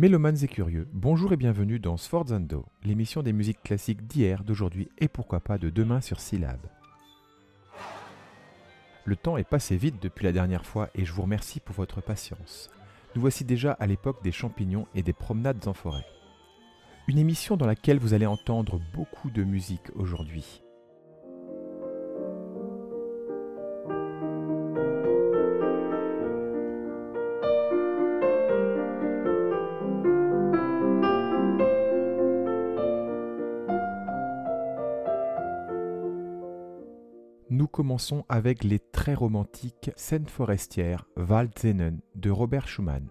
Mélomanes et curieux, bonjour et bienvenue dans Sforzando, l'émission des musiques classiques d'hier, d'aujourd'hui et pourquoi pas de demain sur Syllab. Le temps est passé vite depuis la dernière fois et je vous remercie pour votre patience. Nous voici déjà à l'époque des champignons et des promenades en forêt. Une émission dans laquelle vous allez entendre beaucoup de musique aujourd'hui. Commençons avec les très romantiques Scènes forestières Waldzenen de Robert Schumann.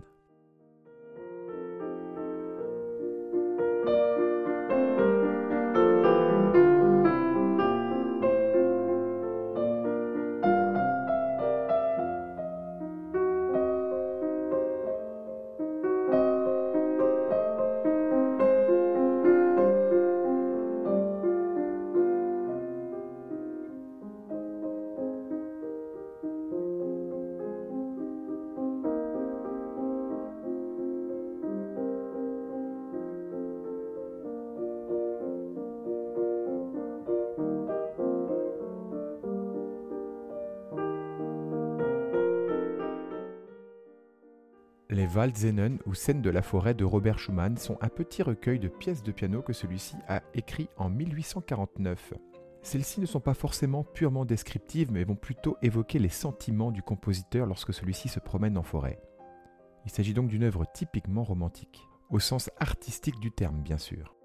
Les Waldzenen ou Scènes de la forêt de Robert Schumann sont un petit recueil de pièces de piano que celui-ci a écrit en 1849. Celles-ci ne sont pas forcément purement descriptives mais vont plutôt évoquer les sentiments du compositeur lorsque celui-ci se promène en forêt. Il s'agit donc d'une œuvre typiquement romantique, au sens artistique du terme bien sûr.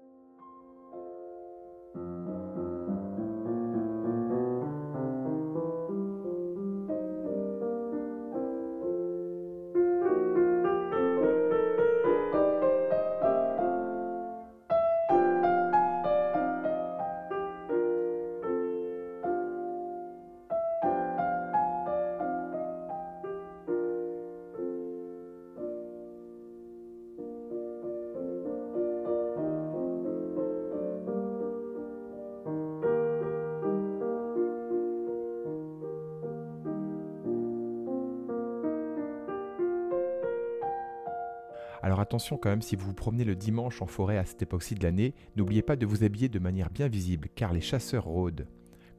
Attention quand même, si vous vous promenez le dimanche en forêt à cette époque-ci de l'année, n'oubliez pas de vous habiller de manière bien visible, car les chasseurs rôdent,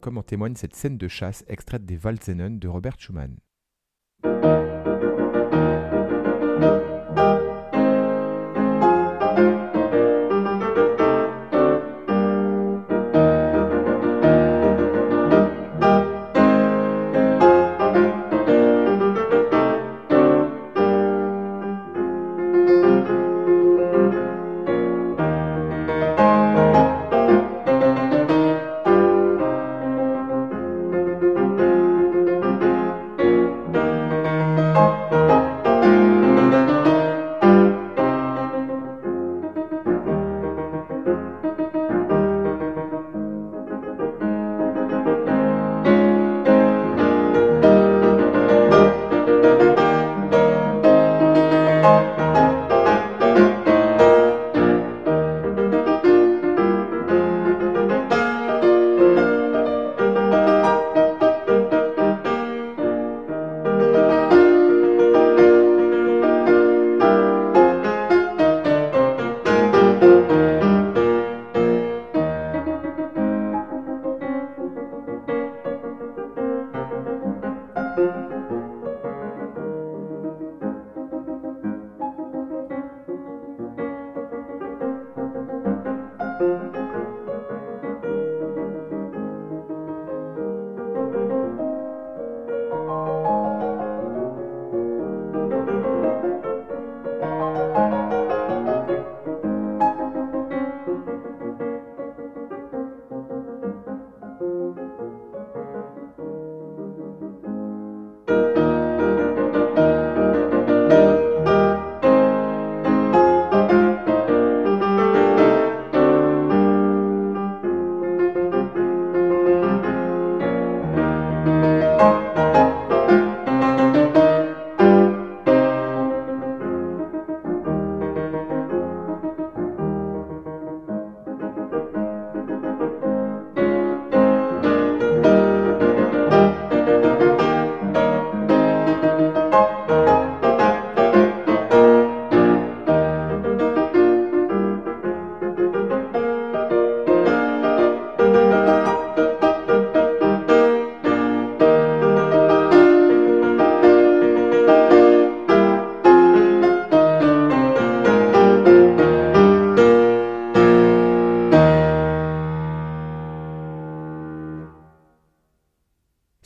comme en témoigne cette scène de chasse extraite des Waldzenen de Robert Schumann.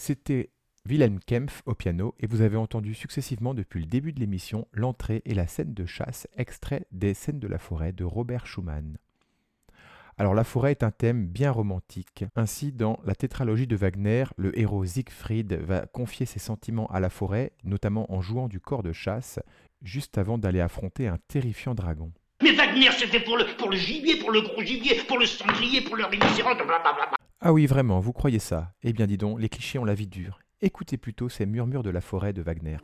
C'était Wilhelm Kempf au piano et vous avez entendu successivement depuis le début de l'émission l'entrée et la scène de chasse extrait des scènes de la forêt de Robert Schumann. Alors la forêt est un thème bien romantique. Ainsi, dans la tétralogie de Wagner, le héros Siegfried va confier ses sentiments à la forêt, notamment en jouant du corps de chasse, juste avant d'aller affronter un terrifiant dragon. Mais Wagner, c'était pour le, pour le gibier, pour le gros gibier, pour le sanglier, pour le rhinocéros, blablabla. Ah oui, vraiment, vous croyez ça Eh bien dis donc, les clichés ont la vie dure. Écoutez plutôt ces murmures de la forêt de Wagner.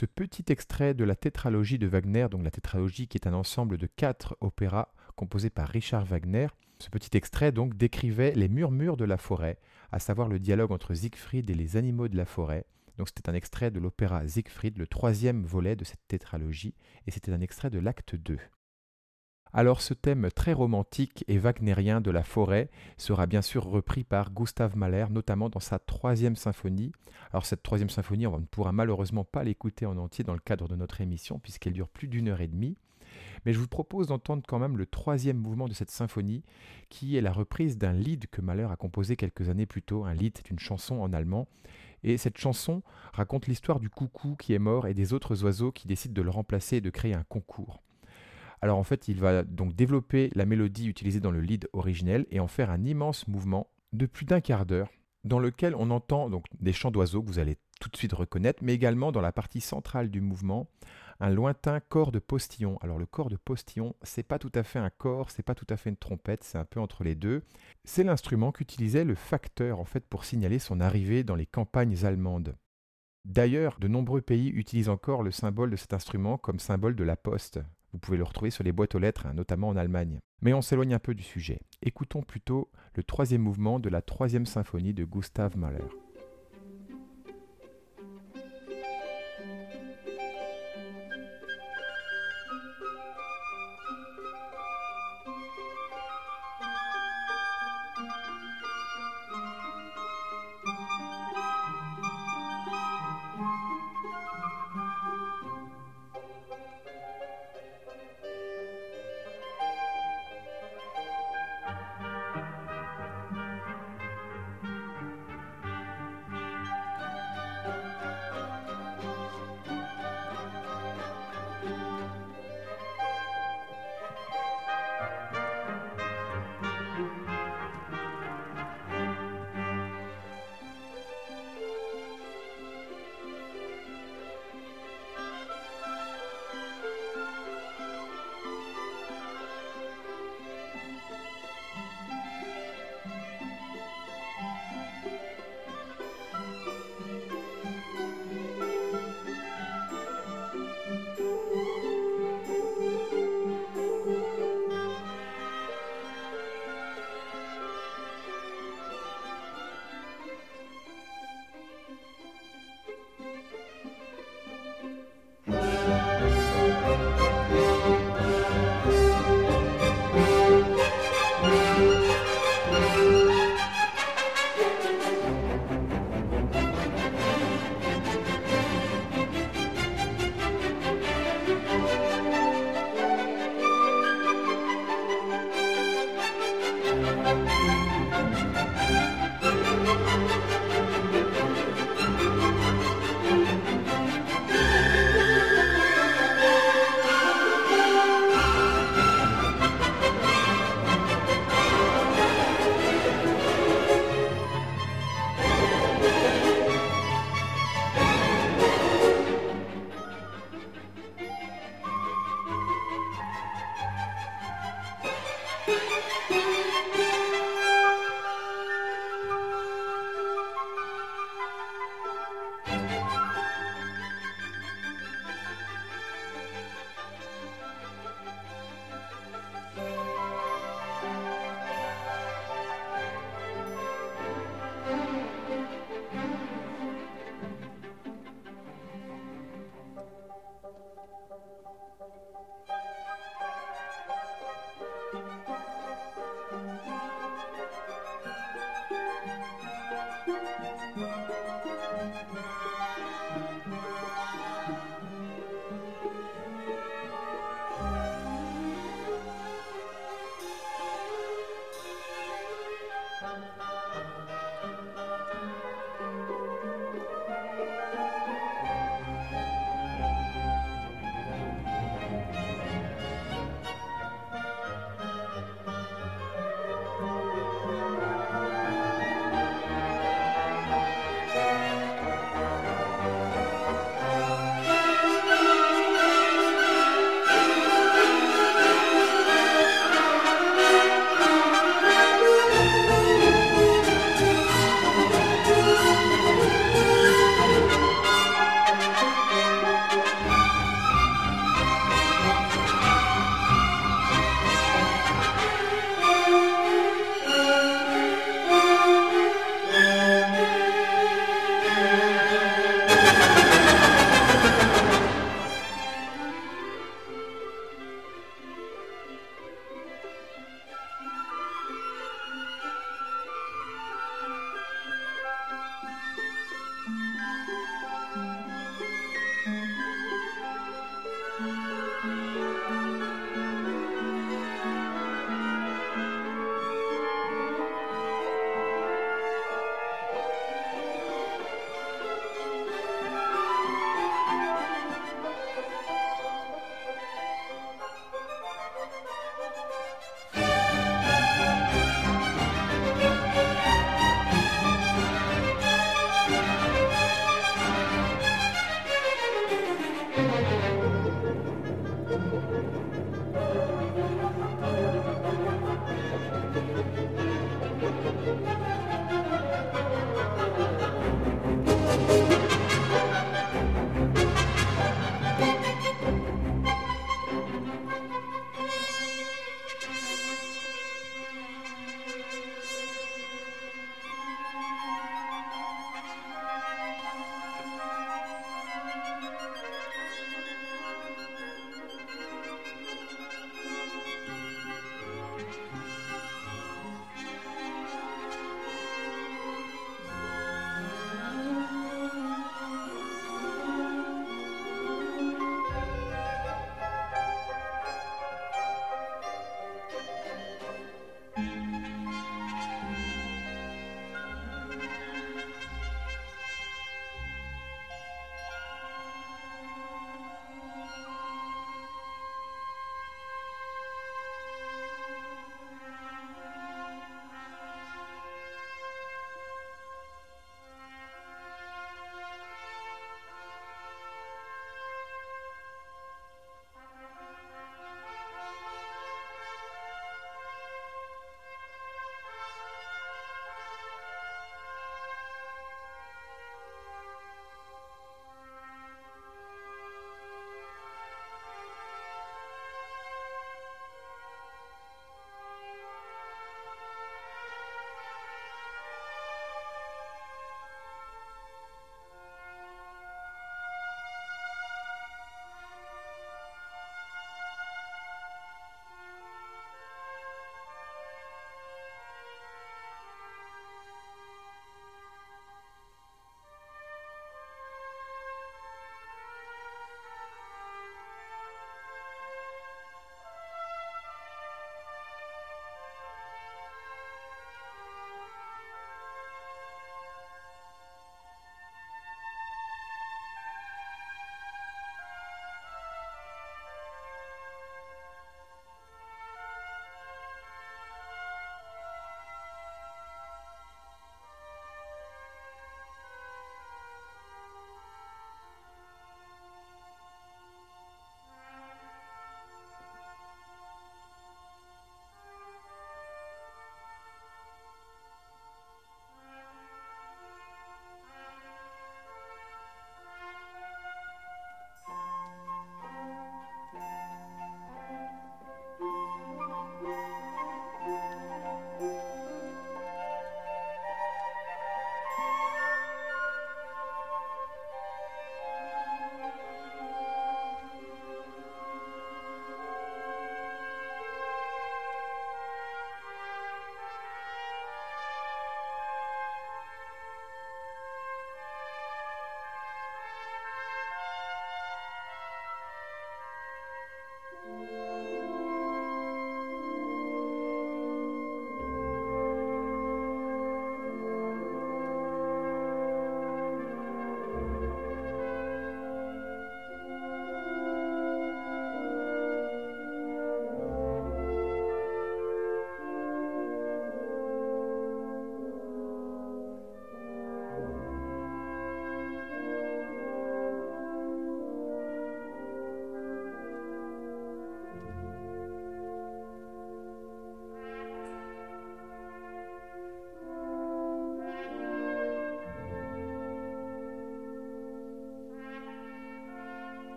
Ce petit extrait de la tétralogie de Wagner, donc la tétralogie qui est un ensemble de quatre opéras composés par Richard Wagner, ce petit extrait donc décrivait les murmures de la forêt, à savoir le dialogue entre Siegfried et les animaux de la forêt. Donc c'était un extrait de l'opéra Siegfried, le troisième volet de cette tétralogie, et c'était un extrait de l'acte 2. Alors ce thème très romantique et wagnérien de la forêt sera bien sûr repris par Gustav Mahler, notamment dans sa troisième symphonie. Alors cette troisième symphonie, on ne pourra malheureusement pas l'écouter en entier dans le cadre de notre émission, puisqu'elle dure plus d'une heure et demie. Mais je vous propose d'entendre quand même le troisième mouvement de cette symphonie, qui est la reprise d'un Lied que Mahler a composé quelques années plus tôt. Un Lied, c'est une chanson en allemand. Et cette chanson raconte l'histoire du coucou qui est mort et des autres oiseaux qui décident de le remplacer et de créer un concours. Alors en fait, il va donc développer la mélodie utilisée dans le lead originel et en faire un immense mouvement de plus d'un quart d'heure dans lequel on entend donc des chants d'oiseaux que vous allez tout de suite reconnaître, mais également dans la partie centrale du mouvement, un lointain corps de postillon. Alors le corps de postillon, c'est pas tout à fait un corps, c'est pas tout à fait une trompette, c'est un peu entre les deux. C'est l'instrument qu'utilisait le facteur en fait pour signaler son arrivée dans les campagnes allemandes. D'ailleurs, de nombreux pays utilisent encore le symbole de cet instrument comme symbole de la poste. Vous pouvez le retrouver sur les boîtes aux lettres, hein, notamment en Allemagne. Mais on s'éloigne un peu du sujet. Écoutons plutôt le troisième mouvement de la troisième symphonie de Gustav Mahler.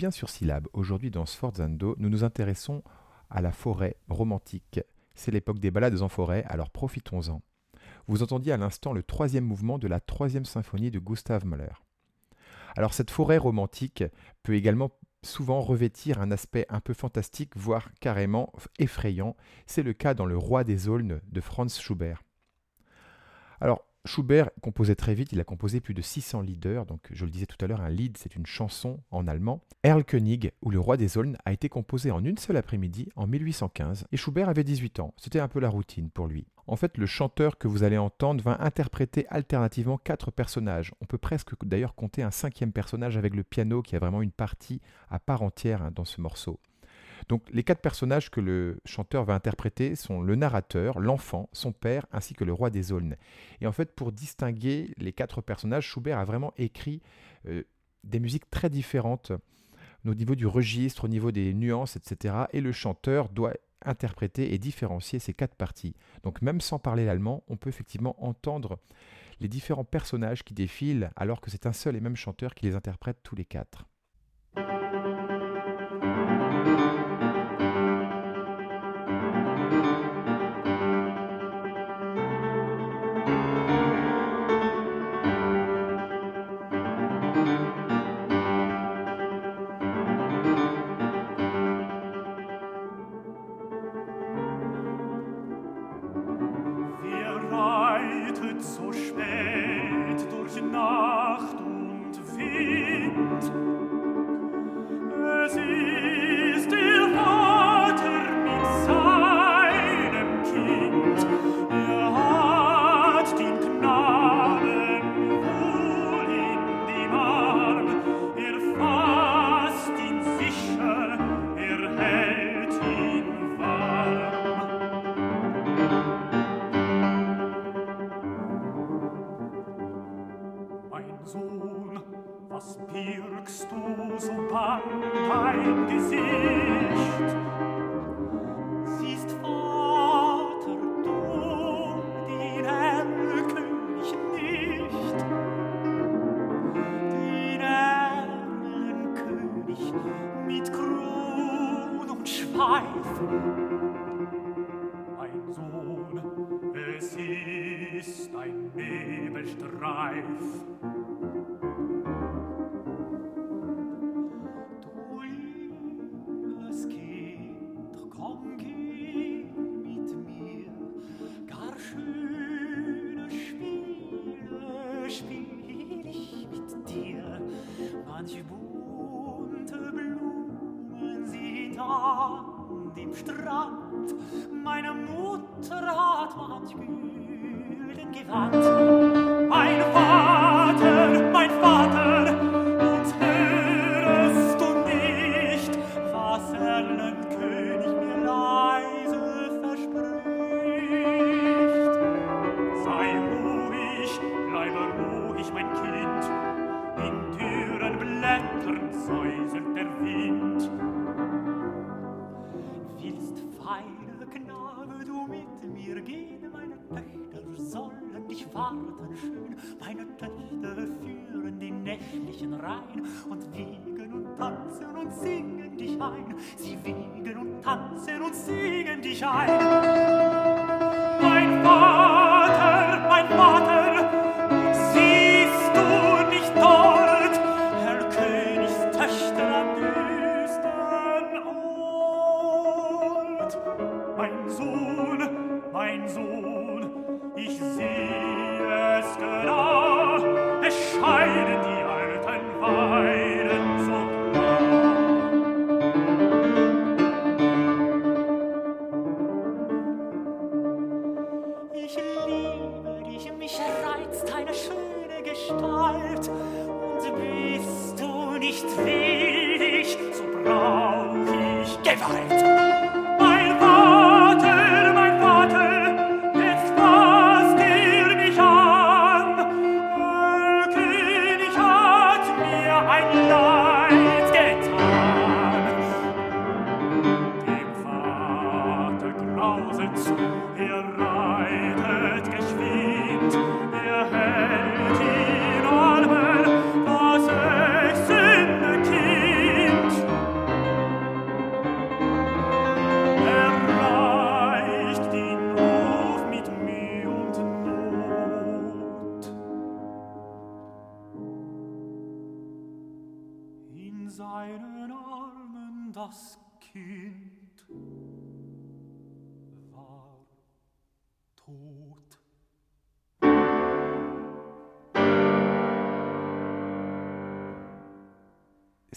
Bien sur Syllab. Aujourd'hui, dans Sforzando, nous nous intéressons à la forêt romantique. C'est l'époque des balades en forêt, alors profitons-en. Vous entendiez à l'instant le troisième mouvement de la troisième symphonie de Gustav Mahler. Alors cette forêt romantique peut également souvent revêtir un aspect un peu fantastique, voire carrément effrayant. C'est le cas dans Le Roi des Aulnes de Franz Schubert. Alors, Schubert composait très vite, il a composé plus de 600 lieder, donc je le disais tout à l'heure, un Lied c'est une chanson en allemand. Erlkönig ou Le Roi des Aulnes a été composé en une seule après-midi en 1815 et Schubert avait 18 ans, c'était un peu la routine pour lui. En fait, le chanteur que vous allez entendre va interpréter alternativement quatre personnages. On peut presque d'ailleurs compter un cinquième personnage avec le piano qui a vraiment une partie à part entière hein, dans ce morceau. Donc les quatre personnages que le chanteur va interpréter sont le narrateur, l'enfant, son père ainsi que le roi des aulnes. Et en fait pour distinguer les quatre personnages, Schubert a vraiment écrit euh, des musiques très différentes au niveau du registre, au niveau des nuances, etc. Et le chanteur doit interpréter et différencier ces quatre parties. Donc même sans parler l'allemand, on peut effectivement entendre les différents personnages qui défilent alors que c'est un seul et même chanteur qui les interprète tous les quatre.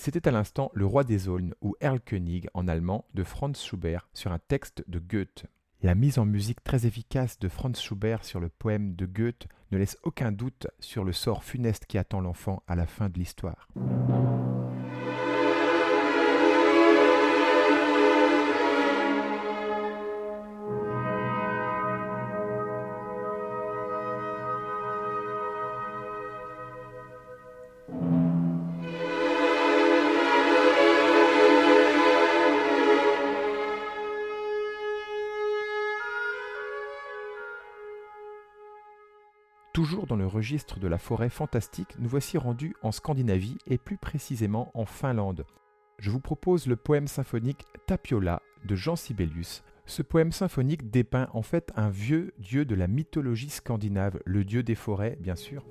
C'était à l'instant Le Roi des Aulnes ou Erlkönig en allemand de Franz Schubert sur un texte de Goethe. La mise en musique très efficace de Franz Schubert sur le poème de Goethe ne laisse aucun doute sur le sort funeste qui attend l'enfant à la fin de l'histoire. Dans le registre de la forêt fantastique, nous voici rendus en Scandinavie et plus précisément en Finlande. Je vous propose le poème symphonique Tapiola de Jean Sibelius. Ce poème symphonique dépeint en fait un vieux dieu de la mythologie scandinave, le dieu des forêts bien sûr.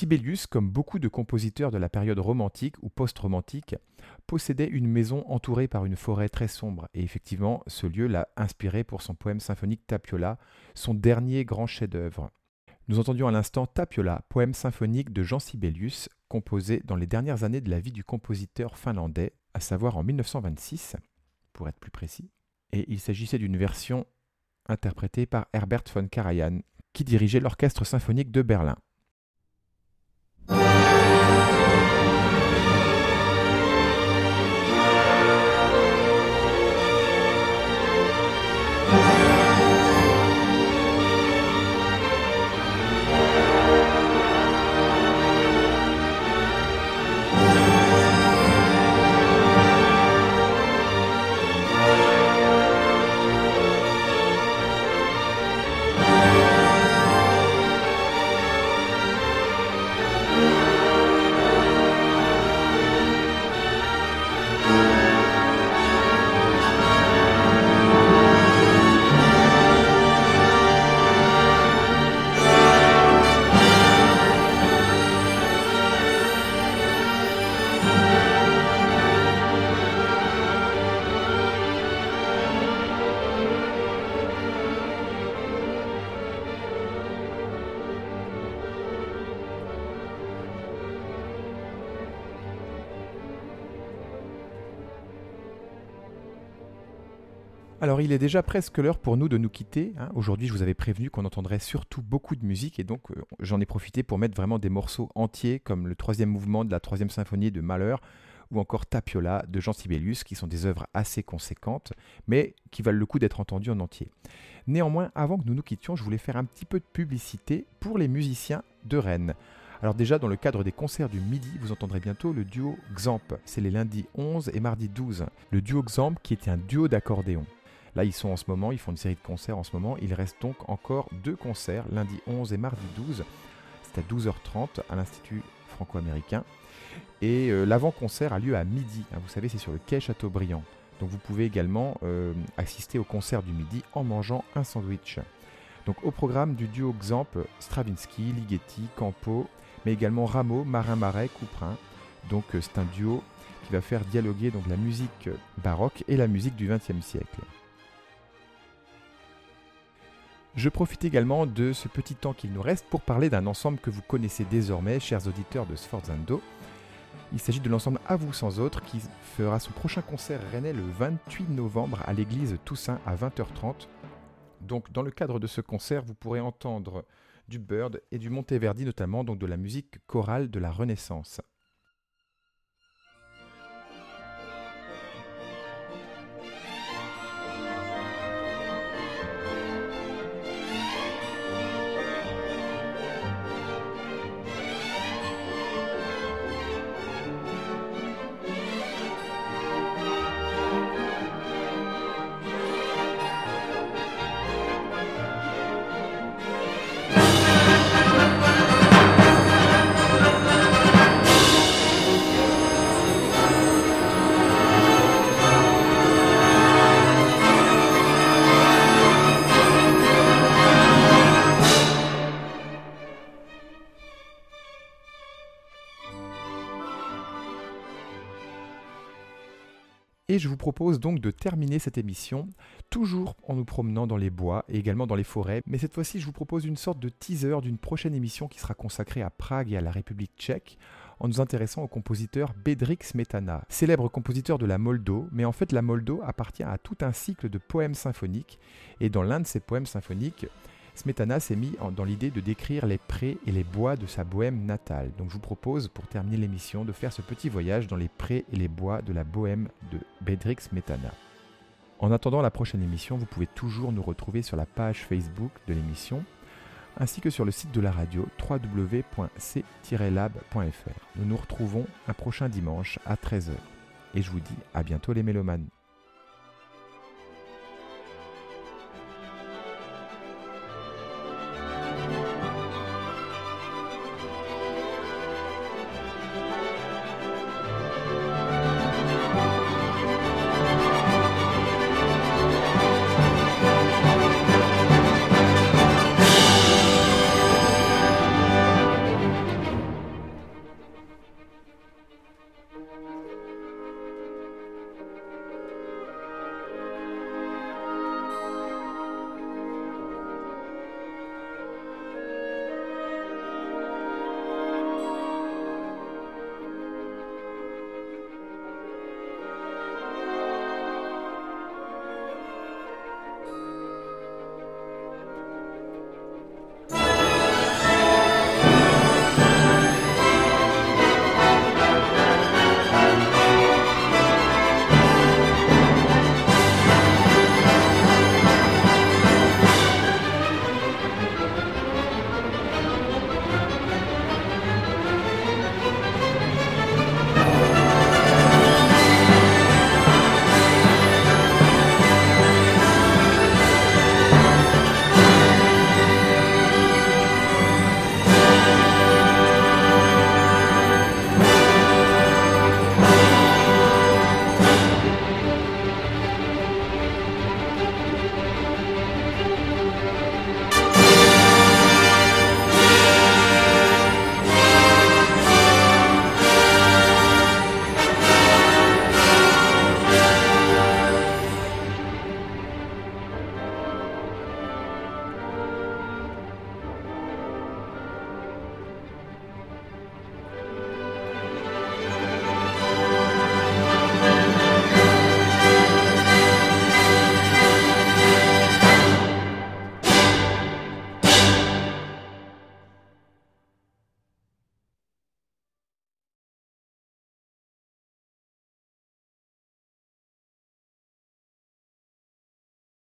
Sibelius, comme beaucoup de compositeurs de la période romantique ou post-romantique, possédait une maison entourée par une forêt très sombre, et effectivement, ce lieu l'a inspiré pour son poème symphonique Tapiola, son dernier grand chef-d'œuvre. Nous entendions à l'instant Tapiola, poème symphonique de Jean Sibelius, composé dans les dernières années de la vie du compositeur finlandais, à savoir en 1926, pour être plus précis. Et il s'agissait d'une version interprétée par Herbert von Karajan, qui dirigeait l'orchestre symphonique de Berlin. Alors il est déjà presque l'heure pour nous de nous quitter. hein. Aujourd'hui je vous avais prévenu qu'on entendrait surtout beaucoup de musique et donc euh, j'en ai profité pour mettre vraiment des morceaux entiers comme le troisième mouvement de la troisième symphonie de Mahler ou encore Tapiola de Jean Sibelius qui sont des œuvres assez conséquentes mais qui valent le coup d'être entendues en entier. Néanmoins avant que nous nous quittions je voulais faire un petit peu de publicité pour les musiciens de Rennes. Alors déjà, dans le cadre des concerts du midi, vous entendrez bientôt le duo Xamp. C'est les lundis 11 et mardi 12. Le duo Xamp qui était un duo d'accordéon. Là, ils sont en ce moment, ils font une série de concerts en ce moment. Il reste donc encore deux concerts, lundi 11 et mardi 12. C'est à 12h30 à l'Institut franco-américain. Et euh, l'avant-concert a lieu à midi. hein. vous savez, c'est sur le quai Chateaubriand. Donc vous pouvez également euh, assister au concert du midi en mangeant un sandwich. Donc au programme du duo Xamp, Stravinsky, Ligeti, Campo, mais également Rameau, Marin-Marais, Couperin. Donc euh, c'est un duo qui va faire dialoguer donc la musique baroque et la musique du XXe siècle. Je profite également de ce petit temps qu'il nous reste pour parler d'un ensemble que vous connaissez désormais, chers auditeurs de Sforzando. Il s'agit de l'ensemble À vous sans autre qui fera son prochain concert rennais le 28 novembre à l'église Toussaint à 20h30. Donc dans le cadre de ce concert, vous pourrez entendre du Bird et du Monteverdi notamment, donc de la musique chorale de la Renaissance. Propose donc de terminer cette émission, toujours en nous promenant dans les bois et également dans les forêts. Mais cette fois-ci, je vous propose une sorte de teaser d'une prochaine émission qui sera consacrée à Prague et à la République tchèque, en nous intéressant au compositeur Bedřich Smetana, célèbre compositeur de la Moldo. Mais en fait, la Moldo appartient à tout un cycle de poèmes symphoniques. Et dans l'un de ces poèmes symphoniques, Smetana s'est mis dans l'idée de décrire les prés et les bois de sa bohème natale. Donc je vous propose, pour terminer l'émission, de faire ce petit voyage dans les prés et les bois de la bohème de Bedřich Smetana. En attendant la prochaine émission, vous pouvez toujours nous retrouver sur la page Facebook de l'émission, ainsi que sur le site de la radio www.c-lab.fr. Nous nous retrouvons un prochain dimanche à 13h. Et je vous dis à bientôt les mélomanes.